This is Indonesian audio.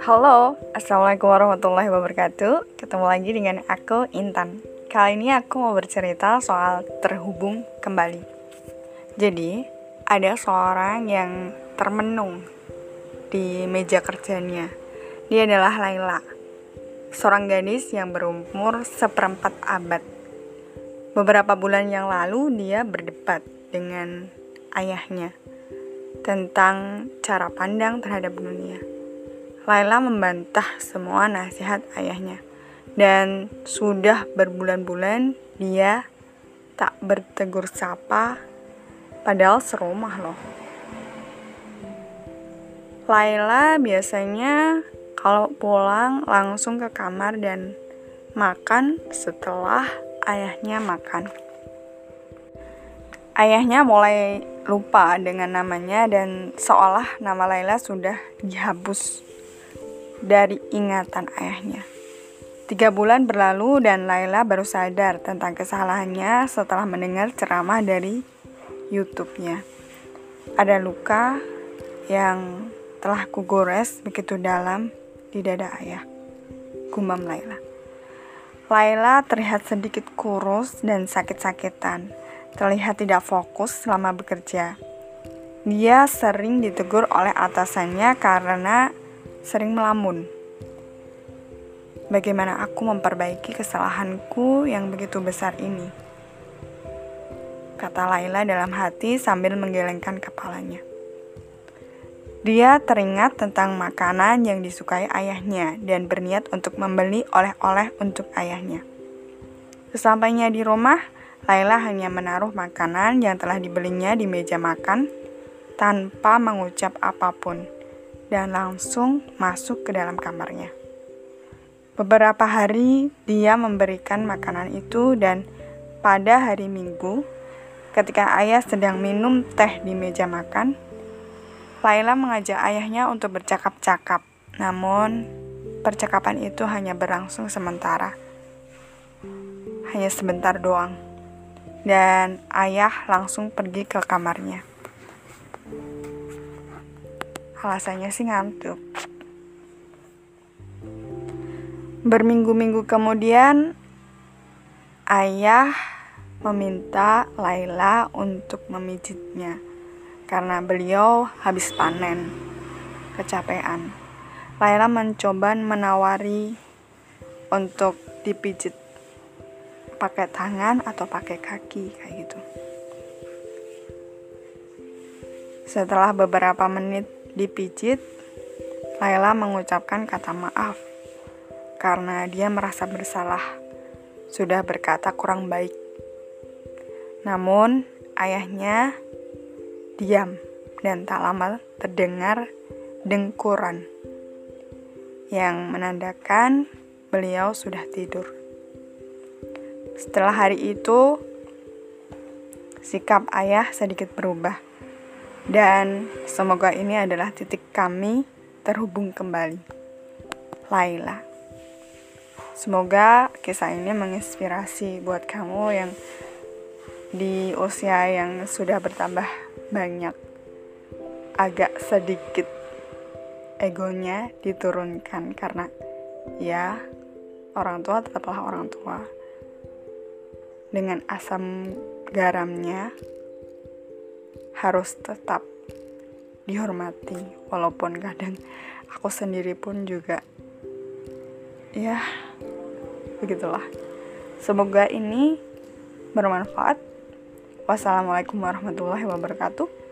Halo, Assalamualaikum warahmatullahi wabarakatuh. Ketemu lagi dengan aku, Intan. Kali ini aku mau bercerita soal terhubung kembali. Jadi, ada seorang yang termenung di meja kerjanya. Dia adalah Laila Seorang gadis yang berumur seperempat abad. Beberapa bulan yang lalu dia berdebat dengan ayahnya tentang cara pandang terhadap dunia. Laila membantah semua nasihat ayahnya, dan sudah berbulan-bulan dia tak bertegur sapa, padahal serumah loh. Laila biasanya kalau pulang langsung ke kamar dan makan setelah ayahnya makan. Ayahnya mulai lupa dengan namanya dan seolah nama Laila sudah dihapus dari ingatan ayahnya. Tiga bulan berlalu dan Laila baru sadar tentang kesalahannya setelah mendengar ceramah dari YouTube-nya. Ada luka yang telah kugores begitu dalam di dada ayah. Gumam Laila. Laila terlihat sedikit kurus dan sakit-sakitan terlihat tidak fokus selama bekerja. Dia sering ditegur oleh atasannya karena sering melamun. Bagaimana aku memperbaiki kesalahanku yang begitu besar ini? Kata Laila dalam hati sambil menggelengkan kepalanya. Dia teringat tentang makanan yang disukai ayahnya dan berniat untuk membeli oleh-oleh untuk ayahnya. Sesampainya di rumah, Laila hanya menaruh makanan yang telah dibelinya di meja makan tanpa mengucap apa pun dan langsung masuk ke dalam kamarnya. Beberapa hari dia memberikan makanan itu dan pada hari Minggu ketika ayah sedang minum teh di meja makan, Laila mengajak ayahnya untuk bercakap-cakap. Namun, percakapan itu hanya berlangsung sementara. Hanya sebentar doang dan ayah langsung pergi ke kamarnya. Alasannya sih ngantuk. Berminggu-minggu kemudian, ayah meminta Laila untuk memijitnya karena beliau habis panen, kecapean. Laila mencoba menawari untuk dipijit pakai tangan atau pakai kaki kayak gitu. Setelah beberapa menit dipijit, Laila mengucapkan kata maaf karena dia merasa bersalah sudah berkata kurang baik. Namun, ayahnya diam dan tak lama terdengar dengkuran yang menandakan beliau sudah tidur. Setelah hari itu, sikap ayah sedikit berubah. Dan semoga ini adalah titik kami terhubung kembali. Laila. Semoga kisah ini menginspirasi buat kamu yang di usia yang sudah bertambah banyak agak sedikit egonya diturunkan karena ya orang tua tetaplah orang tua dengan asam garamnya harus tetap dihormati walaupun kadang aku sendiri pun juga ya begitulah. Semoga ini bermanfaat. Wassalamualaikum warahmatullahi wabarakatuh